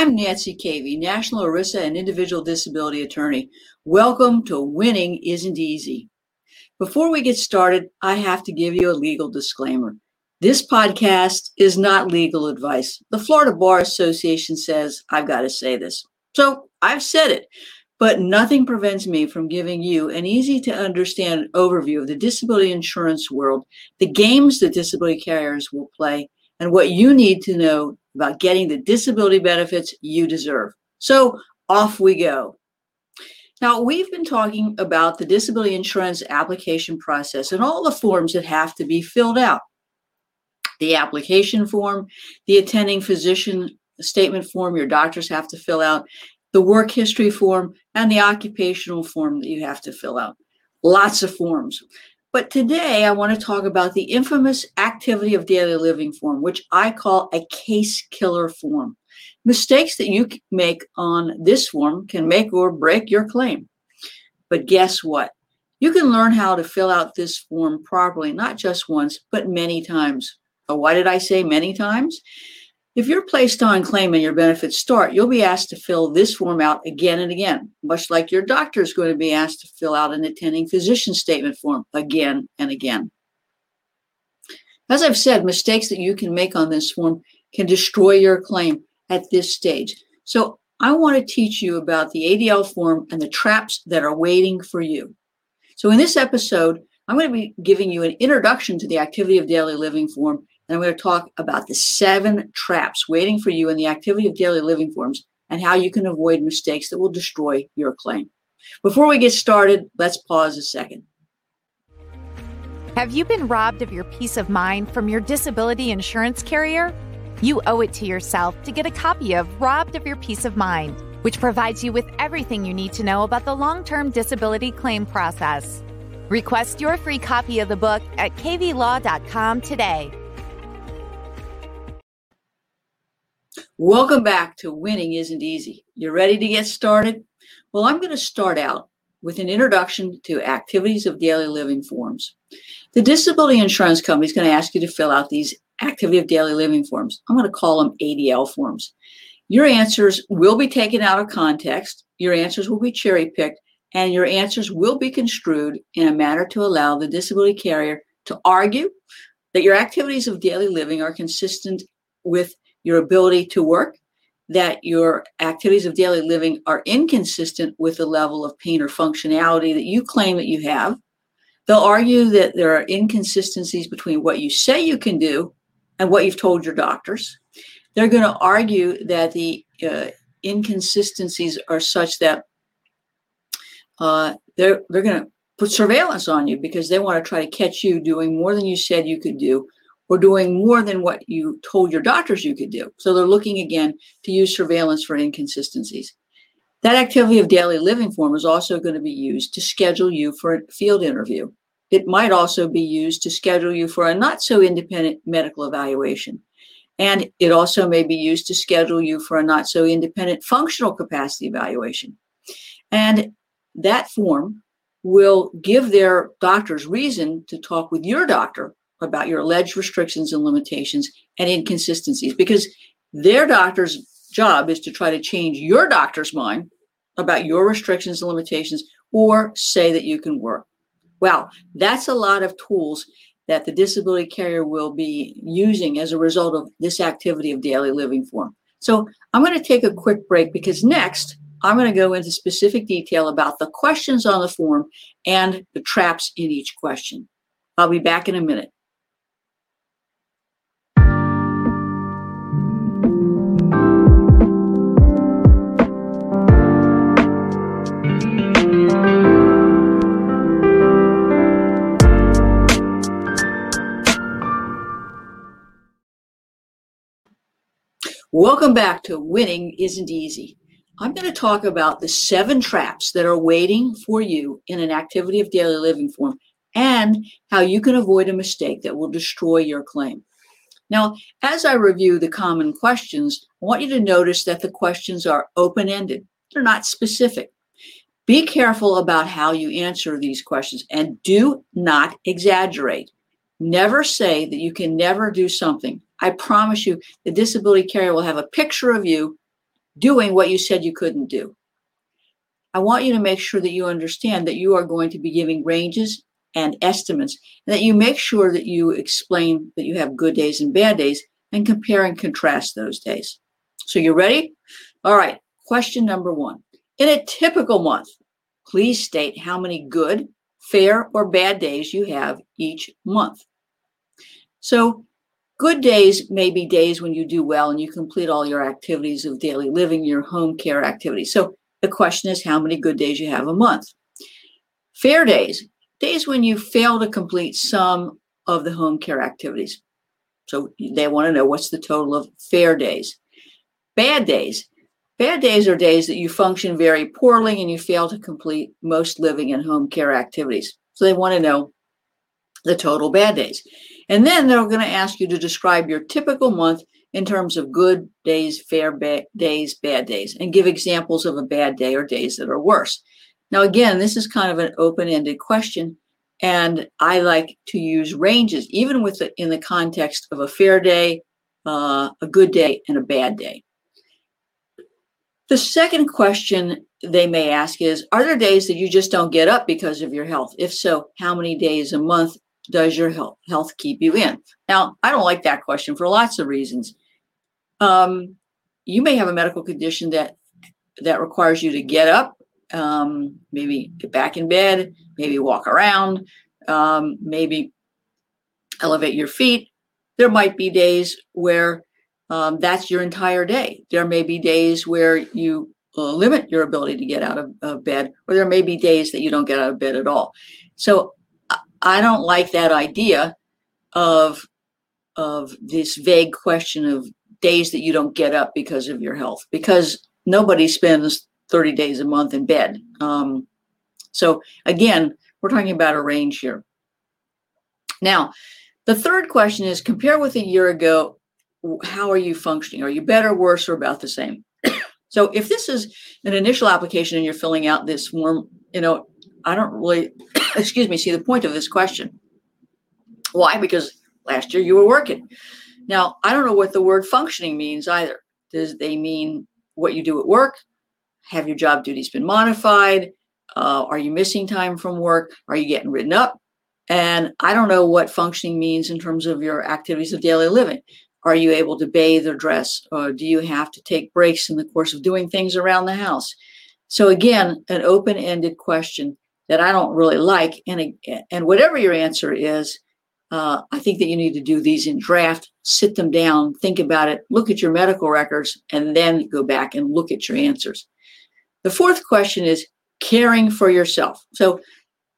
I'm Nancy Cavey, National ERISA and Individual Disability Attorney. Welcome to Winning Isn't Easy. Before we get started, I have to give you a legal disclaimer. This podcast is not legal advice. The Florida Bar Association says I've got to say this. So I've said it, but nothing prevents me from giving you an easy to understand overview of the disability insurance world, the games that disability carriers will play, and what you need to know about getting the disability benefits you deserve. So off we go. Now, we've been talking about the disability insurance application process and all the forms that have to be filled out the application form, the attending physician statement form your doctors have to fill out, the work history form, and the occupational form that you have to fill out. Lots of forms. But today I want to talk about the infamous activity of daily living form, which I call a case killer form. Mistakes that you make on this form can make or break your claim. But guess what? You can learn how to fill out this form properly, not just once, but many times. Why did I say many times? If you're placed on claim and your benefits start, you'll be asked to fill this form out again and again, much like your doctor is going to be asked to fill out an attending physician statement form again and again. As I've said, mistakes that you can make on this form can destroy your claim at this stage. So I want to teach you about the ADL form and the traps that are waiting for you. So in this episode, I'm going to be giving you an introduction to the activity of daily living form and I'm going to talk about the seven traps waiting for you in the activity of daily living forms and how you can avoid mistakes that will destroy your claim. Before we get started, let's pause a second. Have you been robbed of your peace of mind from your disability insurance carrier? You owe it to yourself to get a copy of Robbed of Your Peace of Mind, which provides you with everything you need to know about the long term disability claim process. Request your free copy of the book at caveylaw.com today. Welcome back to Winning Isn't Easy. You ready to get started? Well, I'm going to start out with an introduction to activities of daily living forms. The disability insurance company is going to ask you to fill out these activity of daily living forms. I'm going to call them ADL forms. Your answers will be taken out of context, your answers will be cherry picked, and your answers will be construed in a manner to allow the disability carrier to argue that your activities of daily living are consistent with your ability to work, that your activities of daily living are inconsistent with the level of pain or functionality that you claim that you have. They'll argue that there are inconsistencies between what you say you can do and what you've told your doctors. They're going to argue that the uh, inconsistencies are such that uh, they're they're going to put surveillance on you because they want to try to catch you doing more than you said you could do or doing more than what you told your doctors you could do. So they're looking again to use surveillance for inconsistencies. That activity of daily living form is also going to be used to schedule you for a field interview. It might also be used to schedule you for a not so independent medical evaluation. And it also may be used to schedule you for a not so independent functional capacity evaluation. And that form will give their doctors reason to talk with your doctor about your alleged restrictions and limitations and inconsistencies because their doctor's job is to try to change your doctor's mind about your restrictions and limitations or say that you can work. Well, that's a lot of tools that the disability carrier will be using as a result of this activity of daily living form. So I'm going to take a quick break because next I'm going to go into specific detail about the questions on the form and the traps in each question. I'll be back in a minute. Welcome back to Winning Isn't Easy. I'm going to talk about the seven traps that are waiting for you in an activity of daily living form and how you can avoid a mistake that will destroy your claim. Now, as I review the common questions, I want you to notice that the questions are open ended, they're not specific. Be careful about how you answer these questions and do not exaggerate. Never say that you can never do something I promise you, the disability carrier will have a picture of you doing what you said you couldn't do. I want you to make sure that you understand that you are going to be giving ranges and estimates, and that you make sure that you explain that you have good days and bad days and compare and contrast those days. So, you ready? All right. Question number one. In a typical month, please state how many good, fair, or bad days you have each month. So, good days may be days when you do well and you complete all your activities of daily living, your home care activities. So, the question is how many good days you have a month. Fair days, days when you fail to complete some of the home care activities. So they want to know what's the total of fair days. Bad days. Bad days are days that you function very poorly and you fail to complete most living and home care activities. So they want to know the total bad days. And then they're going to ask you to describe your typical month in terms of good days, fair ba- days, bad days, and give examples of a bad day or days that are worse. Now, again, this is kind of an open ended question, and I like to use ranges, even with the, in the context of a fair day, uh, a good day, and a bad day. The second question they may ask is Are there days that you just don't get up because of your health? If so, how many days a month does your health, keep you in? Now, I don't like that question for lots of reasons. Um, you may have a medical condition that that requires you to get up, um, maybe get back in bed, maybe walk around, um, maybe elevate your feet. There might be days where um, that's your entire day. There may be days where you uh, limit your ability to get out of, of, bed, or there may be days that you don't get out of bed at all. So I don't like that idea of of this vague question of days that you don't get up because of your health, because nobody spends 30 days a month in bed. Um, so again, we're talking about a range here. Now, the third question is compare with a year ago, how are you functioning? Are you better, worse, or about the same? so if this is an initial application and you're filling out this form, you know, I don't really, excuse me, see the point of this question. Why? Because last year you were working. Now, I don't know what the word functioning means either. Does they mean what you do at work? Have your job duties been modified? Uh, are you missing time from work? Are you getting written up? And I don't know what functioning means in terms of your activities of daily living. Are you able to bathe or dress? Or do you have to take breaks in the course of doing things around the house? So again, an open-ended question that I don't really like. And and whatever your answer is, uh, I think that you need to do these in draft, sit them down, think about it, look at your medical records, and then go back and look at your answers. The fourth question is caring for yourself. So,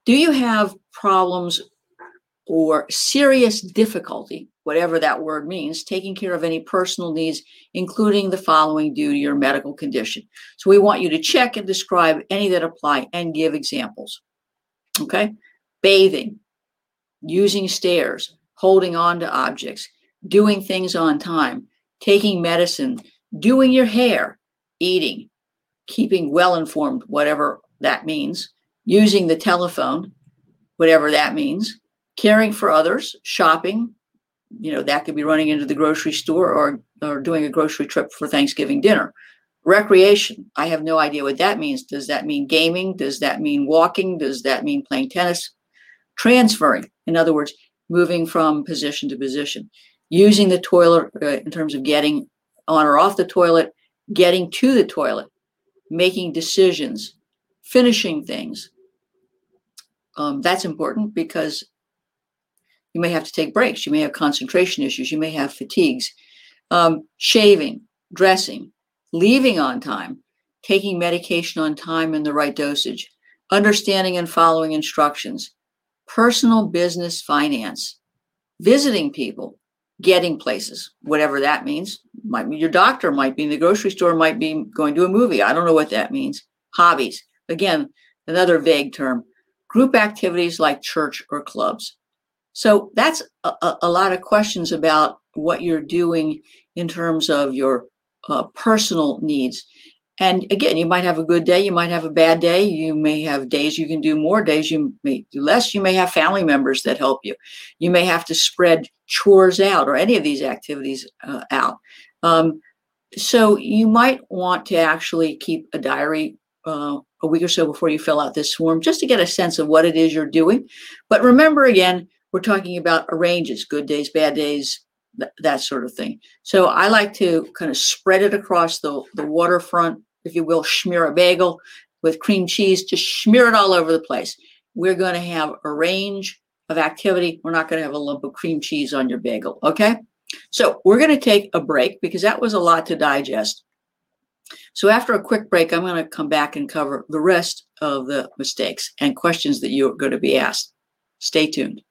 do you have problems or serious difficulty, whatever that word means, taking care of any personal needs, including the following due to your medical condition? So, we want you to check and describe any that apply and give examples. Okay? Bathing, using stairs, holding on to objects, doing things on time, taking medicine, doing your hair, eating, keeping well informed, whatever that means, using the telephone, whatever that means, caring for others, shopping, you know, that could be running into the grocery store or, or doing a grocery trip for Thanksgiving dinner. Recreation, I have no idea what that means. Does that mean gaming? Does that mean walking? Does that mean playing tennis? Transferring, in other words, moving from position to position, using the toilet uh, in terms of getting on or off the toilet, getting to the toilet, making decisions, finishing things. Um, that's important because you may have to take breaks. You may have concentration issues. You may have fatigues. Um, shaving, dressing, leaving on time, taking medication on time in the right dosage, understanding and following instructions, personal business finance, visiting people, getting places, whatever that means. Might be your doctor, might be in the grocery store, might be going to a movie. I don't know what that means. Hobbies, again, another vague term. Group activities like church or clubs. So that's a, a lot of questions about what you're doing in terms of your uh, personal needs. And again, you might have a good day, you might have a bad day, you may have days you can do more, days you may do less. You may have family members that help you. You may have to spread chores out or any of these activities uh, out. Um, so you might want to actually keep a diary uh, a week or so before you fill out this form just to get a sense of what it is you're doing. But remember again, we're talking about arranges, good days, bad days, th- that sort of thing. So I like to kind of spread it across the, the waterfront, if you will, smear a bagel with cream cheese, just smear it all over the place. We're going to have a range of activity. We're not going to have a lump of cream cheese on your bagel. Okay. So we're going to take a break because that was a lot to digest. So after a quick break, I'm going to come back and cover the rest of the mistakes and questions that you're going to be asked. Stay tuned.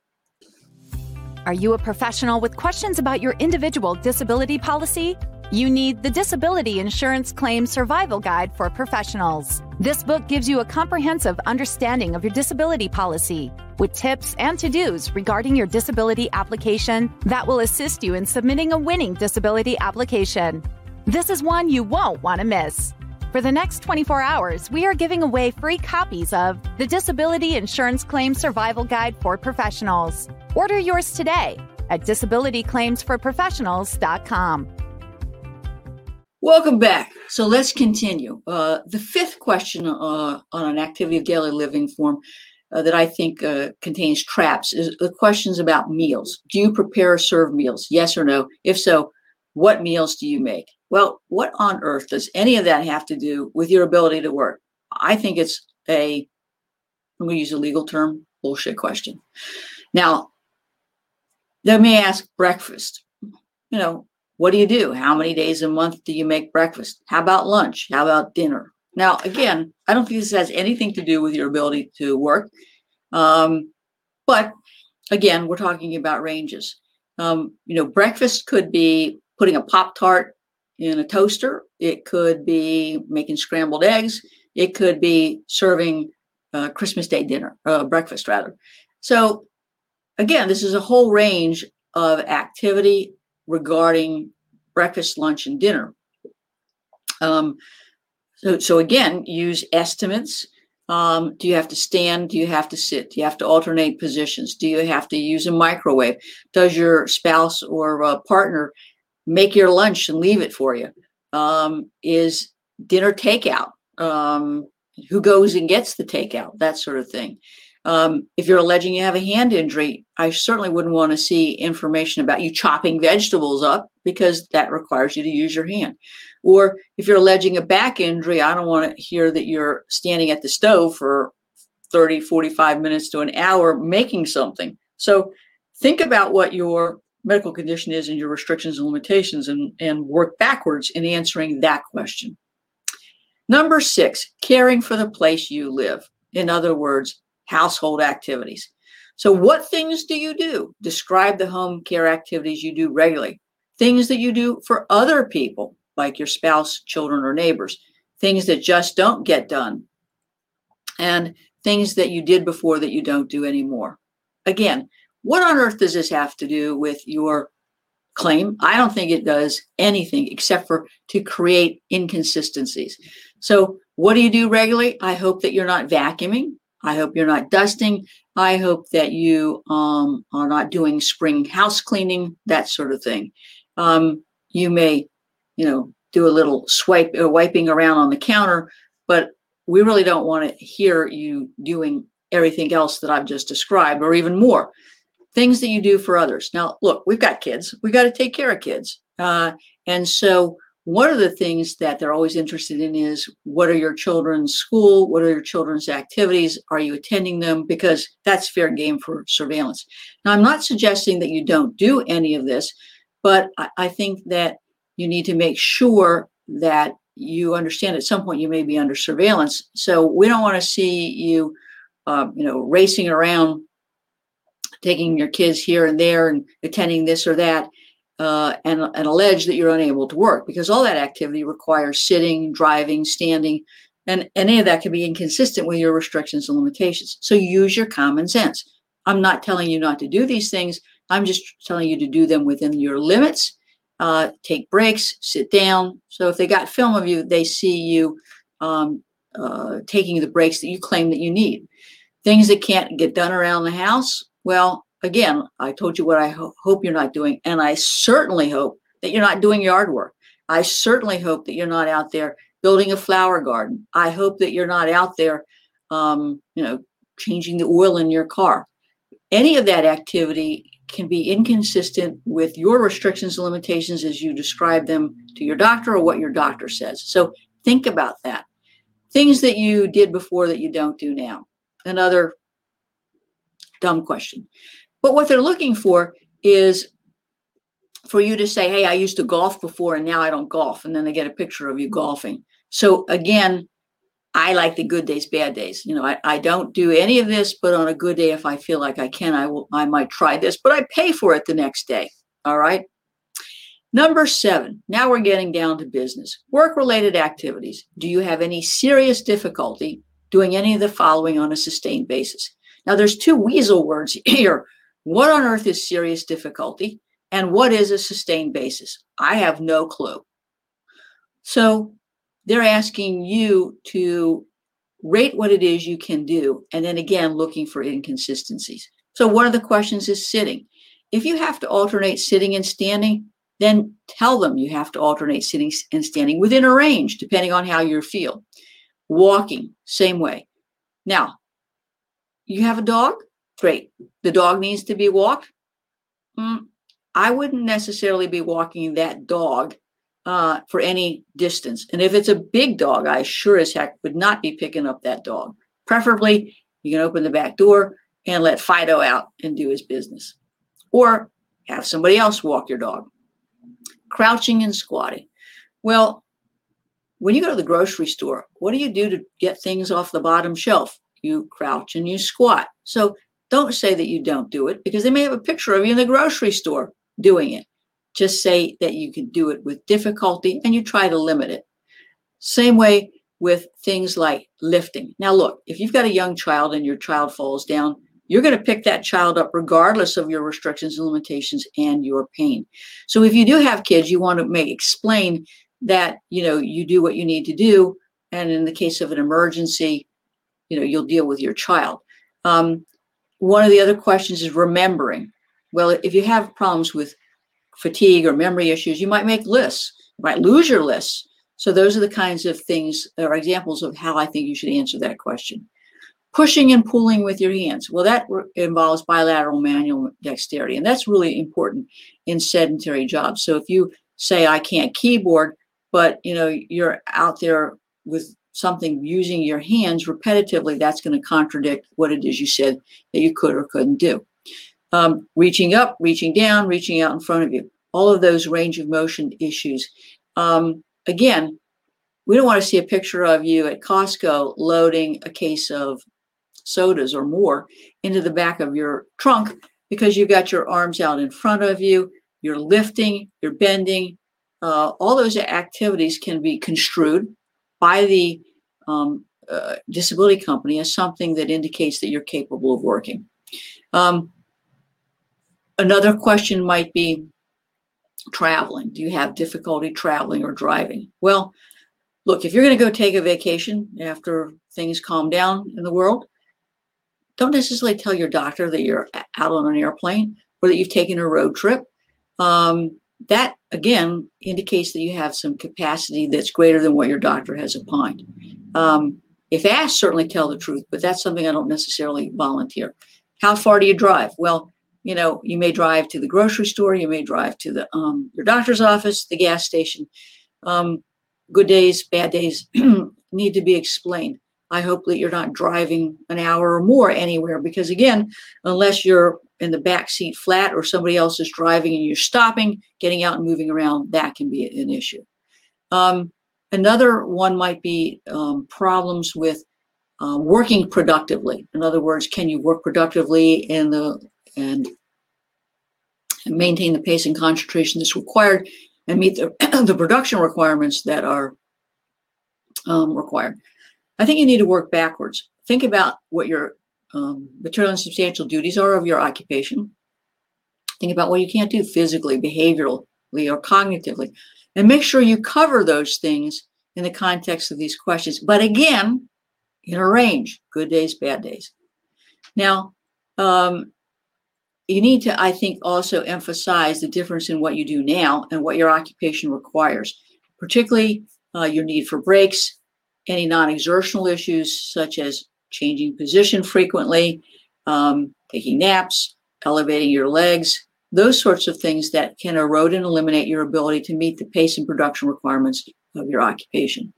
Are you a professional with questions about your individual disability policy? You need the Disability Insurance Claim Survival Guide for Professionals. This book gives you a comprehensive understanding of your disability policy with tips and to dos regarding your disability application that will assist you in submitting a winning disability application. This is one you won't want to miss. For the next 24 hours, we are giving away free copies of the Disability Insurance Claim Survival Guide for Professionals. Order yours today at disabilityclaimsforprofessionals.com. Welcome back. So let's continue. Uh, the fifth question uh, on an activity of daily living form uh, that I think uh, contains traps is the questions about meals. Do you prepare or serve meals? Yes or no? If so, what meals do you make? Well, what on earth does any of that have to do with your ability to work? I think it's a, I'm going to use a legal term, bullshit question. Now, let me ask breakfast. You know, what do you do? How many days a month do you make breakfast? How about lunch? How about dinner? Now, again, I don't think this has anything to do with your ability to work. Um, but again, we're talking about ranges. Um, you know, breakfast could be putting a Pop Tart in a toaster. It could be making scrambled eggs. It could be serving uh, Christmas Day dinner, uh, breakfast rather. So, again, this is a whole range of activity regarding breakfast, lunch, and dinner. Um, so, so again, use estimates. Um, do you have to stand? Do you have to sit? Do you have to alternate positions? Do you have to use a microwave? Does your spouse or uh, partner make your lunch and leave it for you? Um, is dinner takeout? Um, who goes and gets the takeout? That sort of thing. Um, if you're alleging you have a hand injury, I certainly wouldn't want to see information about you chopping vegetables up because that requires you to use your hand. Or if you're alleging a back injury, I don't want to hear that you're standing at the stove for 30, 45 minutes to an hour making something. So think about what your medical condition is and your restrictions and limitations and, and work backwards in answering that question. Number six, caring for the place you live. In other words, household activities. So, what things do you do? Describe the home care activities you do regularly. Things that you do for other people, like your spouse, children, or neighbors. Things that just don't get done. And things that you did before that you don't do anymore. Again, what on earth does this have to do with your claim? I don't think it does anything except for to create inconsistencies. So, what do you do regularly? I hope that you're not vacuuming. I hope you're not dusting. I hope that you um, are not doing spring house cleaning, that sort of thing. Um, you may, you know, do a little swipe uh, wiping around on the counter, but we really don't want to hear you doing everything else that I've just described, or even more things that you do for others. Now, look, we've got kids. We got to take care of kids, uh, and so one of the things that they're always interested in is what are your children's school? What are your children's activities? Are you attending them? Because that's fair game for surveillance. Now, I'm not suggesting that you don't do any of this, but I, I think that you need to make sure that you understand at some point you may be under surveillance. So we don't want to see you, uh, you know, racing around, taking your kids here and there and attending this or that uh, and, and allege that you're unable to work because all that activity requires sitting, driving, standing, and, any of that can be inconsistent with your restrictions and limitations. So use your common sense. I'm not telling you not to do these things. I'm just telling you to do them within your limits. Uh, take breaks, sit down. So if they got film of you, they see you um, uh, taking the breaks that you claim that you need. Things that can't get done around the house, well, again, I told you what I ho- hope you're not doing, and I certainly hope that you're not doing yard work. I certainly hope that you're not out there building a flower garden. I hope that you're not out there, um, you know, changing the oil in your car. Any of that activity can be inconsistent with your restrictions and limitations as you describe them to your doctor or what your doctor says. So think about that. Things that you did before that you don't do now. Another dumb question. But what they're looking for is for you to say, hey, I used to golf before and now I don't golf. And then they get a picture of you golfing. So again, I like the good days, bad days. You know, I, I don't do any of this, but on a good day, if I feel like I can, I will I might try this, but I pay for it the next day. All right. Number seven, now we're getting down to business. Work related activities. Do you have any serious difficulty doing any of the following on a sustained basis? Now, there's two weasel words here. What on earth is serious difficulty? And what is a sustained basis? I have no clue. So, they're asking you to rate what it is you can do and then again looking for inconsistencies so one of the questions is sitting if you have to alternate sitting and standing then tell them you have to alternate sitting and standing within a range depending on how you feel walking same way now you have a dog great the dog needs to be walked mm, i wouldn't necessarily be walking that dog uh, for any distance. And if it's a big dog, I sure as heck would not be picking up that dog. Preferably, you can open the back door and let Fido out and do his business. Or have somebody else walk your dog. Crouching and squatting. Well, when you go to the grocery store, what do you do to get things off the bottom shelf? You crouch and you squat. So don't say that you don't do it because they may have a picture of you in the grocery store doing it. Just say that you can do it with difficulty and you try to limit it. Same way with things like lifting. Now, look, if you've got a young child and your child falls down, you're going to pick that child up regardless of your restrictions and limitations and your pain. So if you do have kids, you want to make explain that, you know, you do what you need to do. And in the case of an emergency, you know, you'll deal with your child. Um, one of the other questions is remembering. Well, if you have problems with fatigue or memory issues, you might make lists. You might lose your lists. So those are the kinds of things or examples of how I think you should answer that question. Pushing and pulling with your hands. Well, that involves bilateral manual dexterity, and that's really important in sedentary jobs. So if you say I can't keyboard, but you know you're out there with something using your hands repetitively, that's going to contradict what it is you said that you could or couldn't do um, reaching up, reaching down, reaching out in front of you. All of those range of motion issues. Um, again, we don't want to see a picture of you at Costco loading a case of sodas or more into the back of your trunk because you've got your arms out in front of you, you're lifting, you're bending. Uh, all those activities can be construed by the um, uh, disability company as something that indicates that you're capable of working. Um, Another question might be traveling. Do you have difficulty traveling or driving? Well, look, if you're going to go take a vacation after things calm down in the world, don't necessarily tell your doctor that you're out on an airplane or that you've taken a road trip. Um, that again indicates that you have some capacity that's greater than what your doctor has opined. Um, if asked, certainly tell the truth, but that's something I don't necessarily volunteer. How far do you drive? Well, you know you may drive to the grocery store you may drive to the um, your doctor's office the gas station um, good days bad days need to be explained i hope that you're not driving an hour or more anywhere because again unless you're in the back seat flat or somebody else is driving and you're stopping getting out and moving around that can be an issue um, another one might be um, problems with uh, working productively. In other words, can you work productively in the and maintain the pace and concentration that's required and meet the, the production requirements that are um, required. I think you need to work backwards. Think about what your um, material and substantial duties are of your occupation. Think about what you can't do physically, behaviorally, or cognitively, and make sure you cover those things in the context of these questions. But again, in a range good days, bad days. Now, um, you need to, I think, also emphasize the difference in what you do now and what your occupation requires. particularly uh, your need for breaks, any non exertional issues such as changing position frequently, um, taking naps, elevating your legs, those sorts of things that can erode and eliminate your ability to meet the pace and production requirements of your occupation.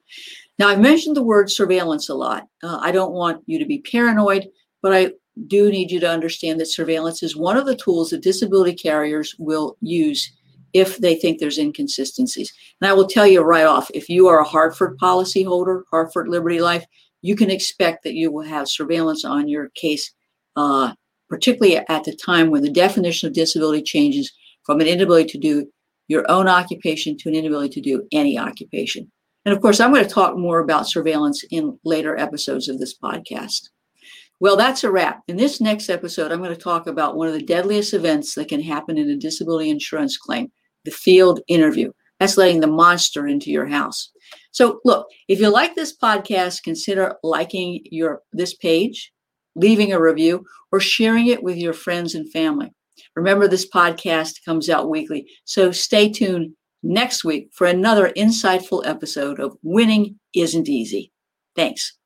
Now, I've mentioned the word surveillance a lot. Uh, I don't want you to be paranoid, but I do need you to understand that surveillance is one of the tools that disability carriers will use if they think there's inconsistencies. And I will tell you right off if you are a Hartford policyholder, Hartford Liberty Life, you can expect that you will have surveillance on your case, uh, particularly at the time when the definition of disability changes from an inability to do your own occupation to an inability to do any occupation. And of course, I'm going to talk more about surveillance in later episodes of this podcast. Well, that's a wrap. In this next episode, I'm going to talk about one of the deadliest events that can happen in a disability insurance claim the field interview. That's letting the monster into your house. So, look, if you like this podcast, consider liking your this page, leaving a review, or sharing it with your friends and family. Remember, this podcast comes out weekly, so stay tuned next week for another insightful episode of Winning Isn't Easy. Thanks.